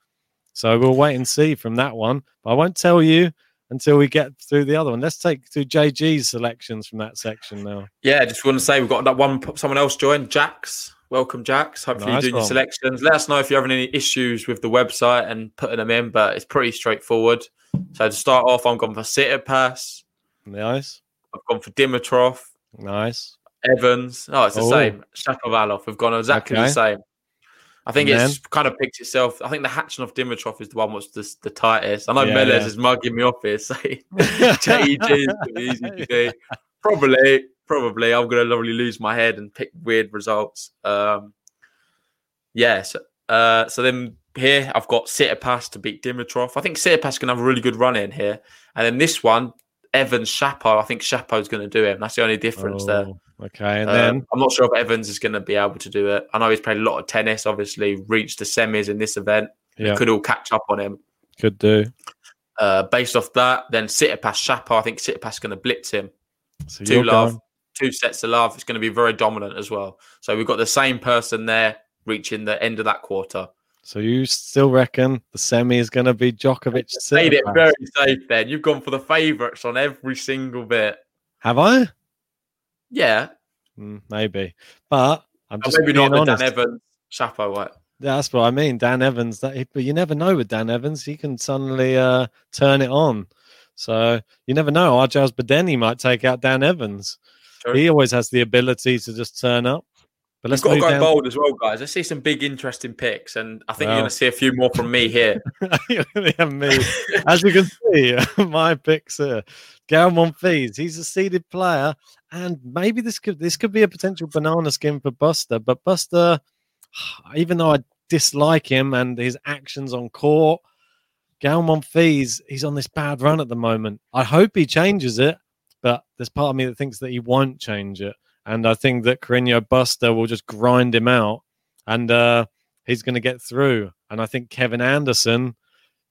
So we'll wait and see from that one. But I won't tell you until we get through the other one. Let's take through JG's selections from that section now. Yeah, just want to say we've got that one. Someone else joined, Jax. Welcome, Jax. Hopefully, Nice you're doing your selections. Let us know if you're having any issues with the website and putting them in, but it's pretty straightforward. So to start off, I'm going for Tsitsipas. Nice, I've gone for Dimitrov, nice. Evans. Oh, it's the Oh. same. Shapovalov. We've gone exactly Okay. the same. I think And it's kind of picked itself. I think the Khachanov Dimitrov is the one what's the, the tightest. I know Yeah, Melez yeah. is mugging me off here saying JEG is gonna be easy to do. Probably, probably. I'm gonna probably lose my head and pick weird results. Um, yes. Uh, so then here I've got Tsitsipas to beat Dimitrov. I think Tsitsipas can have a really good run in here. And then this one, Evans Shapo. I think Shapo's going to do him. That's the only difference there. Okay, and Um, then I'm not sure if Evans is going to be able to do it. I know he's played a lot of tennis. Obviously, reached the semis in this event. yeah, Could all catch up on him. could do. Uh, based off that, then Tsitsipas Shapo. I think Tsitsipas is going to blitz him. So Two love, going- two sets of love. It's going to be very dominant as well. So we've got the same person there reaching the end of that quarter. So you still reckon the semi is going to be Djokovic? Made it very safe. Then you've gone for the favourites on every single bit. Have I? Yeah, Mm, maybe, but I'm just maybe not honest. Dan Evans Shapo. Right? Yeah, that's what I mean. Dan Evans, that, but you never know with Dan Evans. He can suddenly uh, turn it on. So you never know. Arjaz Bedene might take out Dan Evans. True. He always has the ability to just turn up. But let's We've got to go bold as well, guys. Let's see some big, interesting picks, and I think Wow. you're going to see a few more from me here. yeah, me. As you can see, my picks here. Gael Monfils, he's a seeded player, and maybe this could this could be a potential banana skin for Busta. But Busta, even though I dislike him and his actions on court, Gael Monfils, he's on this bad run at the moment. I hope he changes it, but there's part of me that thinks that he won't change it. And I think that Carreno Busta will just grind him out and uh, he's going to get through. And I think Kevin Anderson,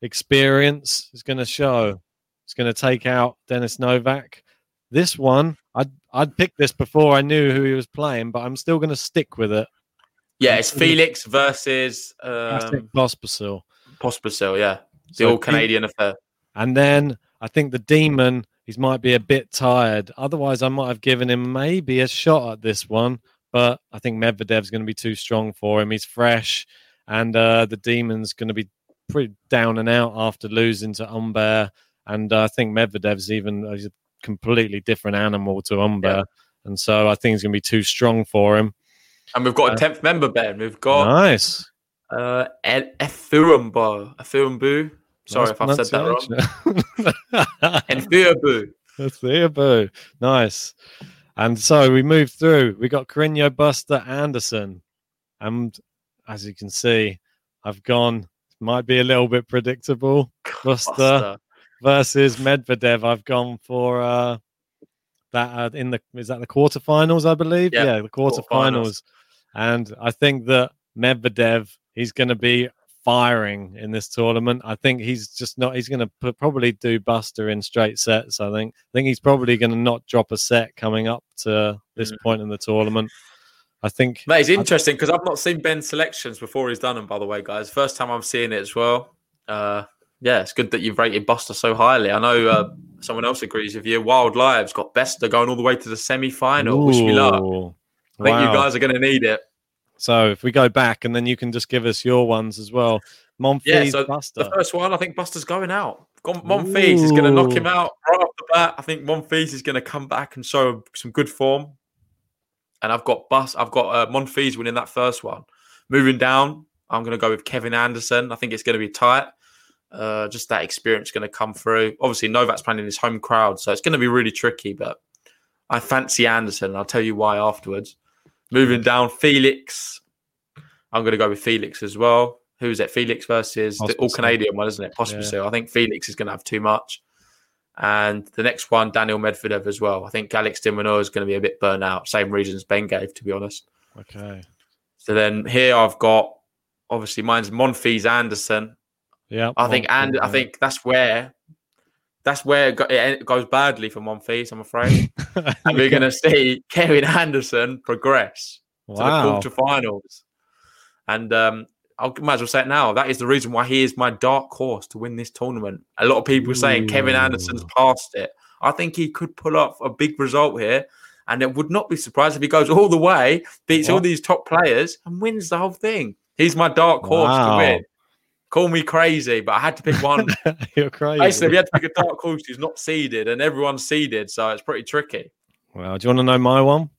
experience, is going to show. He's going to take out Dennis Novak. This one, I'd, I'd picked this before I knew who he was playing, but I'm still going to stick with it. Yeah, it's Felix versus um, Pospisil. Pospisil. Yeah, the So all Canadian affair. And then I think the demon, he might be a bit tired. Otherwise, I might have given him maybe a shot at this one. But I think Medvedev's going to be too strong for him. He's fresh. And uh, the demon's going to be pretty down and out after losing to Humbert. And uh, I think Medvedev's even he's a completely different animal to Humbert. Yeah. And so I think it's going to be too strong for him. And we've got a tenth member, Ben. We've got nice. uh, El Efurumbo. Sorry Nice if I've said that wrong. pronunciation. Enfurumbu. That's the boo. Nice. And so we moved through. We got Carreno Busta Anderson. And as you can see, I've gone, might be a little bit predictable. Busta, Busta. Versus Medvedev. I've gone for uh that uh, in the is that the quarterfinals, I believe? Yeah, the quarterfinals. quarterfinals. And I think that Medvedev, he's going to be firing in this tournament. I think he's just not. He's going to probably do Busta in straight sets. I think. I think he's probably going to not drop a set coming up to this Mm. point in the tournament. I think. that is interesting because I've not seen Ben's selections before he's done them, by the way, guys. First time I'm seeing it as well. Uh, yeah, it's good that you've rated Busta so highly. I know uh, someone else agrees with you. Wild Lives got Busta going all the way to the semi final. Wish me luck. Ooh, I think you guys are going to need it. So if we go back and then you can just give us your ones as well. Monfils, Yeah, so Busta. The first one, I think Busta's going out. Monfils is going to knock him out right off the bat. I think Monfils is going to come back and show some good form. And I've got Bus. I've got uh, Monfils winning that first one. Moving down, I'm going to go with Kevin Anderson. I think it's going to be tight. Uh, just that experience going to come through. Obviously, Novak's playing in his home crowd, so it's going to be really tricky. But I fancy Anderson. and I'll tell you why afterwards. Moving down, Felix. I'm going to go with Felix as well. Who's it? Felix versus the all Canadian one, isn't it? Pospisil. I think Felix is going to have too much. And the next one, Daniil Medvedev as well. I think Alex de Minaur is going to be a bit burnt out. Same reasons Ben gave, to be honest. Okay. So then here I've got obviously mine's Monfils Anderson. Yeah. I think and I think that's where that's where it, go, it goes badly for Monfils, I'm afraid. and we're going to see Kevin Anderson progress wow. to the quarterfinals. And um, I might as well say it now. That is the reason why he is my dark horse to win this tournament. A lot of people are saying Kevin Anderson's past it. I think he could pull off a big result here. And it would not be surprised if he goes all the way, beats all these top players, and wins the whole thing. He's my dark horse Wow. to win. Call me crazy, but I had to pick one. You're crazy. Basically, we had to pick a dark horse who's not seeded, and everyone's seeded, so it's pretty tricky. Well, do you want to know my one?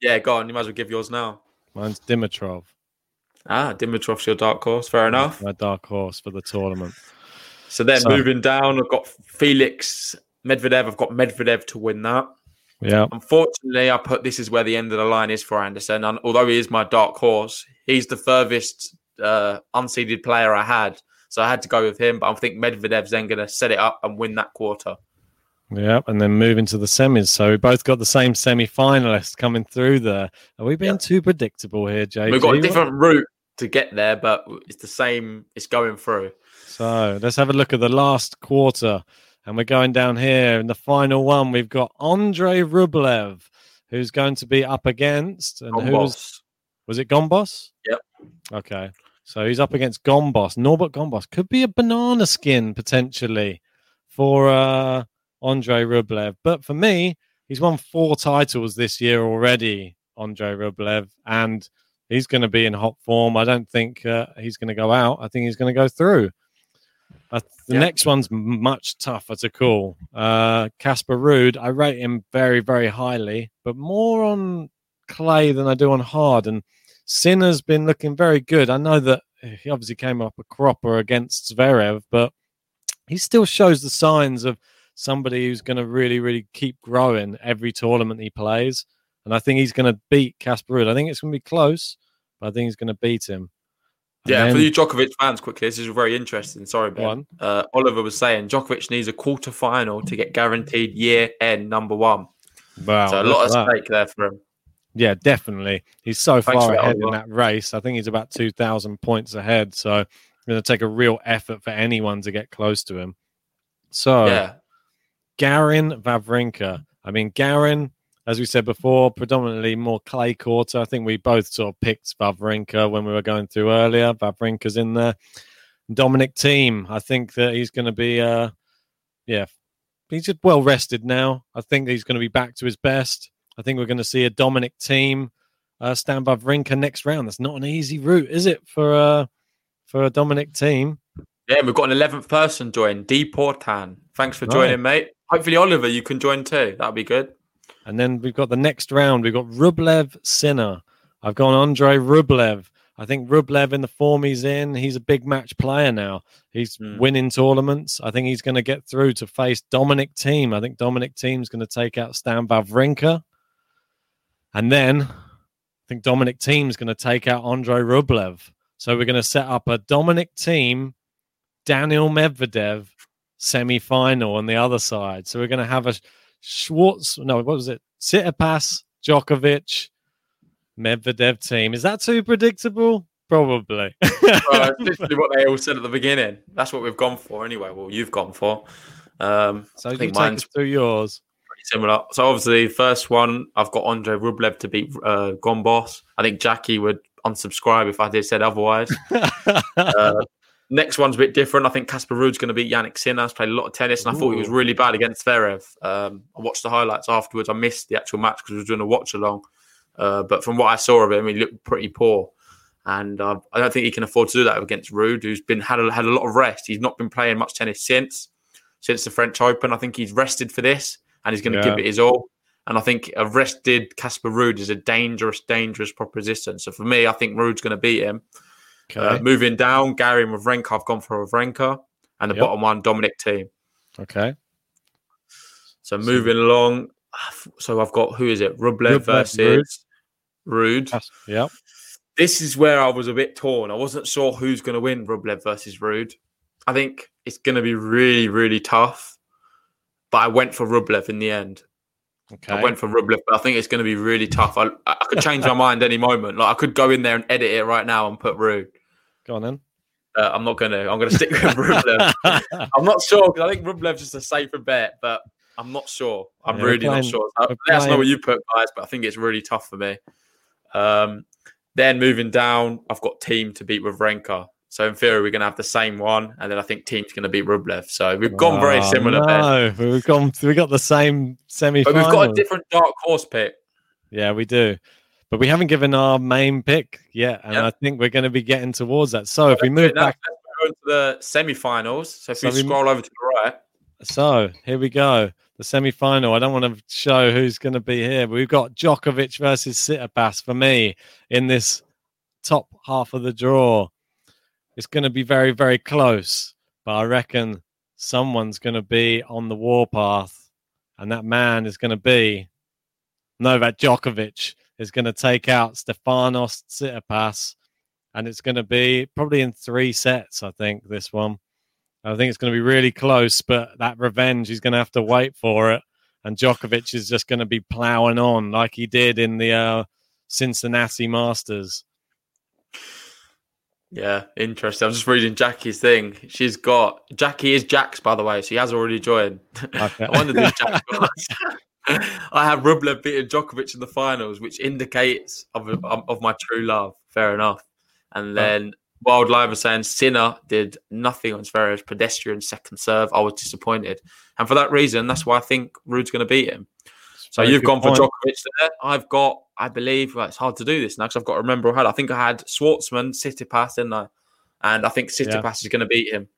Yeah, go on. You might as well give yours now. Mine's Dimitrov. Ah, Dimitrov's your dark horse. Fair enough. My dark horse for the tournament. So then So- moving down, I've got Felix Medvedev. I've got Medvedev to win that. Yeah. Unfortunately, I put this is where the end of the line is for Anderson. And although he is my dark horse, he's the furthest uh, unseeded player I had. So I had to go with him. But I think Medvedev's then going to set it up and win that quarter. Yeah. And then move into the semis. So we both got the same semi finalists coming through there. Are we being Yeah. too predictable here, JG? We've got a different route to get there, but it's the same. It's going through. So let's have a look at the last quarter. And we're going down here in the final one. We've got Andre Rublev, who's going to be up against. And who was, was it Gombos? Yep. Okay. So he's up against Gombos. Norbert Gombos could be a banana skin potentially for uh, Andre Rublev. But for me, he's won four titles this year already, Andre Rublev. And he's going to be in hot form. I don't think uh, he's going to go out. I think he's going to go through. Uh, the Yeah. next one's much tougher to call. Uh, Casper Ruud, I rate him very, very highly, but more on clay than I do on hard. And Sinner's been looking very good. I know that he obviously came up a cropper against Zverev, but he still shows the signs of somebody who's going to really, really keep growing every tournament he plays. And I think he's going to beat Casper Ruud. I think it's going to be close, but I think he's going to beat him. And Yeah, for you Djokovic fans, quickly, this is very interesting. Sorry, Ben. Uh, Oliver was saying Djokovic needs a quarter final to get guaranteed year end number one. Wow, so a lot at stake there for him. Yeah, definitely. He's so Thanks far ahead in that race. I think he's about 2,000 points ahead. So it's going to take a real effort for anyone to get close to him. So, Yeah, Garin Wawrinka. I mean, Garin, as we said before, predominantly more clay quarter. I think we both sort of picked Wawrinka when we were going through earlier. Wawrinka's in there. Dominic Thiem, I think that he's going to be, uh, yeah, he's just well rested now. I think he's going to be back to his best. I think we're going to see a Dominic Thiem uh, stand Wawrinka next round. That's not an easy route, is it, for uh, for a Dominic Thiem? Yeah, we've got an eleventh person join, D Portan. Thanks for joining, Right. mate. Hopefully, Oliver, you can join too. That'd be good. And then we've got the next round. We've got Rublev Sinner. I've gone Andre Rublev. I think Rublev in the form he's in, he's a big match player now. He's Hmm. winning tournaments. I think he's going to get through to face Dominic Thiem. I think Dominic Thiem's going to take out Stan Wawrinka. And then I think Dominic Thiem's going to take out Andre Rublev. So we're going to set up a Dominic Thiem, Daniil Medvedev semi final on the other side. So we're going to have a Schwartz, no, what was it? Tsitsipas, Djokovic, Medvedev Thiem. Is that too predictable? Probably. Well, it's literally what they all said at the beginning. That's what we've gone for anyway. Well, you've gone for. Um, so I you think take mine's us through yours. Similar. So obviously, first one I've got Andre Rublev to beat uh, Gombos. I think Jackie would unsubscribe if I did said otherwise. uh, next one's a bit different. I think Casper Ruud's going to beat Jannik Sinner. He's played a lot of tennis, and I thought he was really bad against Zverev. Um, I watched the highlights afterwards. I missed the actual match because I was doing a watch along. Uh, but from what I saw of him, he looked pretty poor. And uh, I don't think he can afford to do that against Ruud, who's been had a, had a lot of rest. He's not been playing much tennis since since the French Open. I think he's rested for this, and he's going to Yeah. give it his all. And I think a rested Casper Ruud is a dangerous, dangerous proposition. So for me, I think Ruud's going to beat him. Okay. Uh, moving down, Gary and I've gone for Wawrinka. And the Yep. bottom one, Dominic Thiem. okay. So moving along, so I've got who is it? Rublev, Rublev, versus Ruud. That's- Yep. This is where I was a bit torn. I wasn't sure who's going to win Rublev versus Ruud. I think it's going to be really, really tough. But I went for Rublev in the end. Okay. I went for Rublev, but I think it's going to be really tough. I, I could change my mind any moment. Like I could go in there and edit it right now and put Ruud. Go on then. Uh, I'm not going to. I'm going to stick with Rublev. I'm not sure because I think Rublev's just a safer bet, but I'm not sure. I'm Yeah, really playing- not sure. Let us know what you put, guys, but I think it's really tough for me. Um, then moving down, I've got Thiem to beat Wawrinka. So in theory, we're going to have the same one, and then I think Thiem's going to beat Rublev. So we've gone oh, very Oh, similar there, No, but we've gone. We got the same semi. but we've got a different dark horse pick. Yeah, we do. But we haven't given our main pick yet, and Yep. I think we're going to be getting towards that. So if we move Now, back, into the semi-finals. So if So you we- scroll over to the right, so here we go. The semi-final. I don't want to show who's going to be here, we've got Djokovic versus Tsitsipas for me in this top half of the draw. It's going to be very, very close, but I reckon someone's going to be on the warpath, and that man is going to be Novak Djokovic. Is going to take out Stefanos Tsitsipas, and it's going to be probably in three sets. I think this one. I think it's going to be really close, but that revenge, he's going to have to wait for it. And Djokovic is just going to be plowing on like he did in the uh, Cincinnati Masters. Yeah, interesting. I'm just reading Jackie's thing. She's got Jackie is Jax, by the way. She has already joined. Okay. I wondered who Jax was. I have Rublev beating Djokovic in the finals, which indicates of, of, my true love. Fair enough. And then Wild Live was saying Sinner did nothing on Zverev's pedestrian second serve. I was disappointed, and for that reason, that's why I think Ruud's going to beat him. So Very you've gone for. Djokovic there. I've got, I believe, well, it's hard to do this now because I've got to remember. I had, I think I had Schwartzman, Pass, didn't I? And I think Yeah. Pass is going to beat him.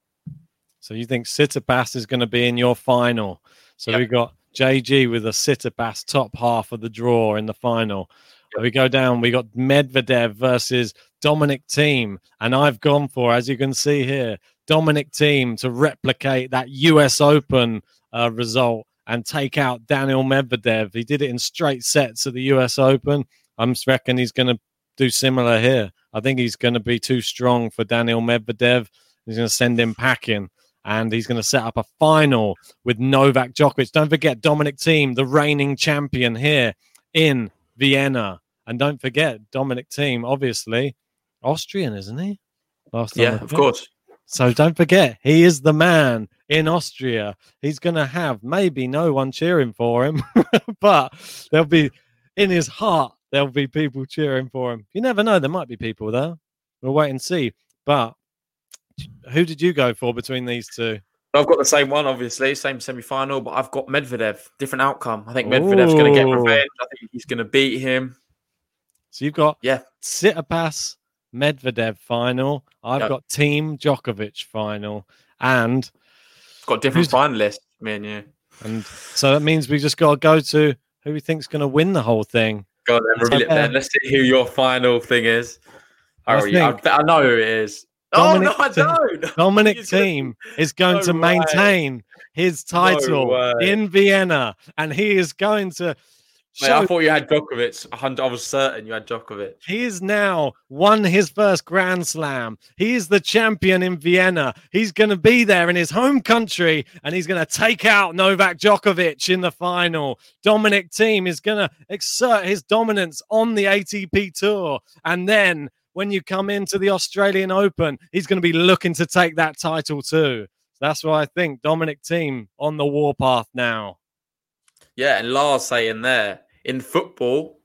So you think Tsitsipas is going to be in your final? So Yep. we got JG with a Tsitsipas top half of the draw in the final. We go down. We got Medvedev versus Dominic Thiem, and I've gone for, as you can see here, Dominic Thiem to replicate that U.S. Open uh, result and take out Daniil Medvedev. He did it in straight sets at the U.S. Open. I'm reckon he's going to do similar here. I think he's going to be too strong for Daniil Medvedev. He's going to send him packing and he's going to set up a final with Novak Djokovic. Don't forget Dominic Thiem, the reigning champion here in Vienna. And don't forget Dominic Thiem, obviously Austrian, isn't he? Last time Yeah, of course. So don't forget, he is the man in Austria. He's going to have maybe no one cheering for him, but there'll be in his heart, there'll be people cheering for him. You never know. There might be people there. We'll wait and see. But who did you go for between these two? I've got the same one, obviously, same semi final, but I've got Medvedev. Different outcome. I think Medvedev's going to get revenge. I think he's going to beat him. So you've got Yeah. Tsitsipas Medvedev final. I've Yep. got Thiem Djokovic final, and Got different finalists, me and you. and so that means we just got to go to who we think's going to win the whole thing. Go on then, Let's reveal it then. Let's see who your final thing is. I yeah, I, I know who it is. Dominic oh, no, I don't. Dominic Thiem is going No to way. maintain his title way. in Vienna, and he is going to. Mate, I thought you had Djokovic. I was certain you had Djokovic. He is now won his first Grand Slam. He is the champion in Vienna. He's going to be there in his home country and he's going to take out Novak Djokovic in the final. Dominic Thiem is going to exert his dominance on the ATP Tour. And then when you come into the Australian Open, he's going to be looking to take that title too. That's why I think Dominic Thiem on the warpath now. Yeah, and Lars saying there in football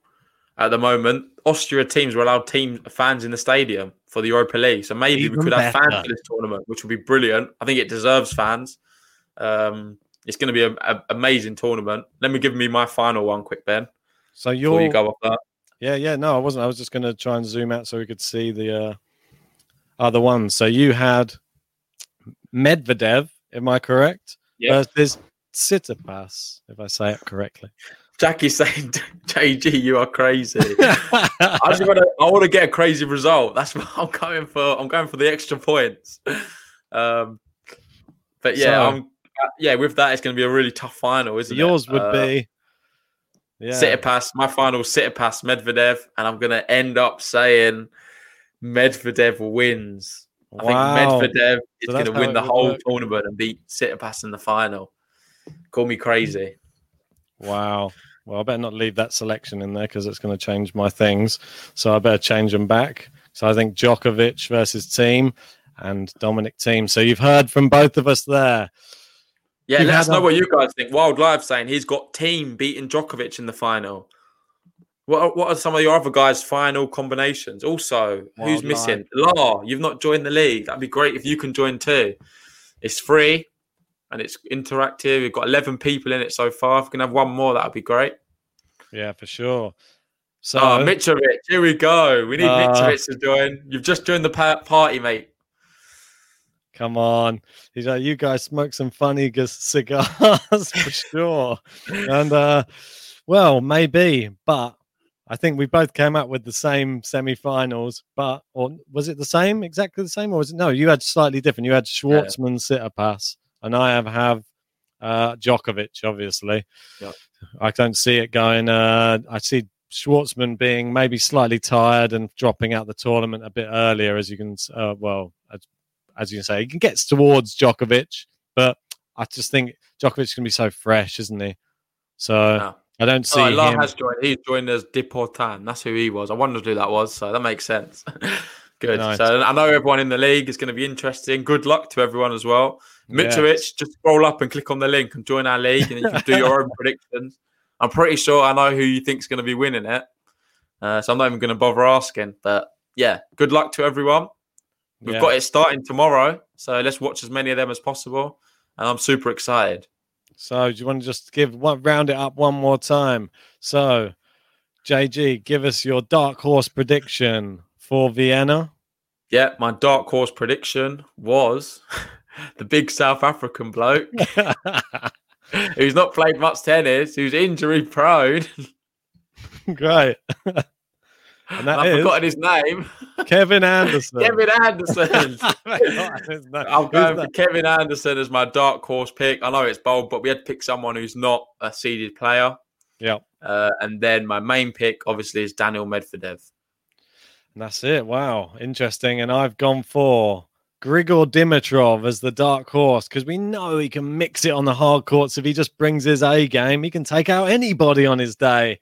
at the moment, Austria teams were allowed team fans in the stadium for the Europa League. So maybe Even we could have fans for this tournament, which would be brilliant. I think it deserves fans. Um, it's going to be an amazing tournament. Let me give me my final one, quick, Ben. So you're you go off that. Yeah, yeah. No, I wasn't. I was just going to try and zoom out so we could see the uh, other ones. So you had Medvedev, am I correct? Yeah. Versus Tsitsipas, if I say it correctly. Jackie's saying, JG, you are crazy. I just want to. I want to get a crazy result. That's what I'm going for. I'm going for the extra points. Um, but yeah, So- I'm. yeah, with that, it's going to be a really tough final, isn't Yours it? Yours would Uh, be. Yeah. Tsitsipas. My final Tsitsipas Medvedev, and I'm going to end up saying Medvedev wins. I Wow. think Medvedev is So going to win the whole work. tournament and beat Tsitsipas in the final. Call me crazy. Wow. Well, I better not leave that selection in there because it's going to change my things. So I better change them back. So I think Djokovic versus Thiem and Dominic Thiem. So you've heard from both of us there. Yeah, You've let us know a- what you guys think. Wild Live saying he's got Thiem beating Djokovic in the final. What are, what are some of your other guys' final combinations? Also, who's Wild missing? La, you've not joined the league. That'd be great if you can join too. It's free and it's interactive. We've got 11 people in it so far. If we can have one more, that'd be great. Yeah, for sure. So Oh, Mitrovic, here we go. We need Uh, Mitrovic to join. You've just joined the party, mate. Come on. He's like, you guys smoke some funny cigars for sure. And uh well, maybe, but I think we both came up with the same semi-finals, but or was it the same, exactly the same, or was it no? You had slightly different. You had Schwartzman, Tsitsipas, and I have have uh Djokovic, obviously. Yep. I don't see it going. Uh I see Schwartzman being maybe slightly tired and dropping out the tournament a bit earlier, as you can. Uh, well, as, as you can say, he can get towards Djokovic, but I just think Djokovic can be so fresh, isn't he? So No. I don't see Oh, La him. has joined. He's joined as Deportan. That's who he was. I wondered who that was, so that makes sense. Good. Nice. So I know everyone in the league is going to be interesting. Good luck to everyone as well. Mitrovic, Yes. just scroll up and click on the link and join our league, and you can do your own predictions. I'm pretty sure I know who you think's going to be winning it. Uh, so I'm not even going to bother asking. But yeah, good luck to everyone. We've Yeah. got it starting tomorrow, so let's watch as many of them as possible. And I'm super excited. So do you want to just give one round it up one more time? So JG, give us your dark horse prediction for Vienna. Yeah, my dark horse prediction was the big South African bloke who's not played much tennis, who's injury prone. Great. and And I've is forgotten his name. Kevin Anderson. Kevin Anderson. I've forgotten his name. I'm going for? Kevin Anderson as my dark horse pick. I know it's bold, but we had to pick someone who's not a seeded player. Yeah. Uh, and then my main pick, obviously, is Daniel Medvedev. That's it. Wow. Interesting. And I've gone for Grigor Dimitrov as the dark horse because we know he can mix it on the hard courts. If he just brings his A game, he can take out anybody on his day.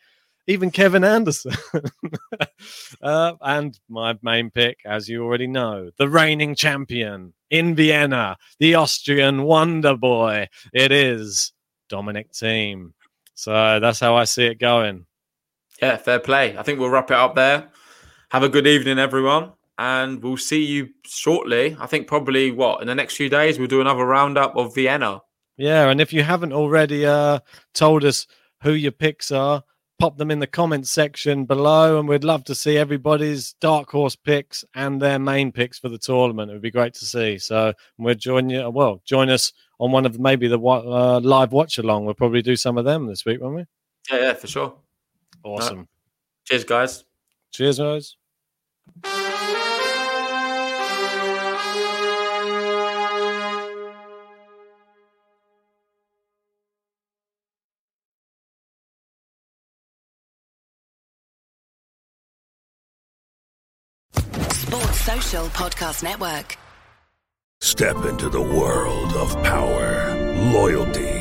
even Kevin Anderson. uh, and my main pick, as you already know, the reigning champion in Vienna, the Austrian wonder boy. It is Dominic Thiem. So that's how I see it going. Yeah, fair play. I think we'll wrap it up there. Have a good evening, everyone. And we'll see you shortly. I think probably what in the next few days we'll do another roundup of Vienna. Yeah, and if you haven't already uh, told us who your picks are, pop them in the comments section below, and we'd love to see everybody's dark horse picks and their main picks for the tournament. It would be great to see. So we'll join you. Well, join us on one of maybe the uh, live watch along. We'll probably do some of them this week, won't we? Yeah, yeah, for sure. Awesome. Right. Cheers, guys. Cheers, guys. Sports Social Podcast Network. Step into the world of power, loyalty,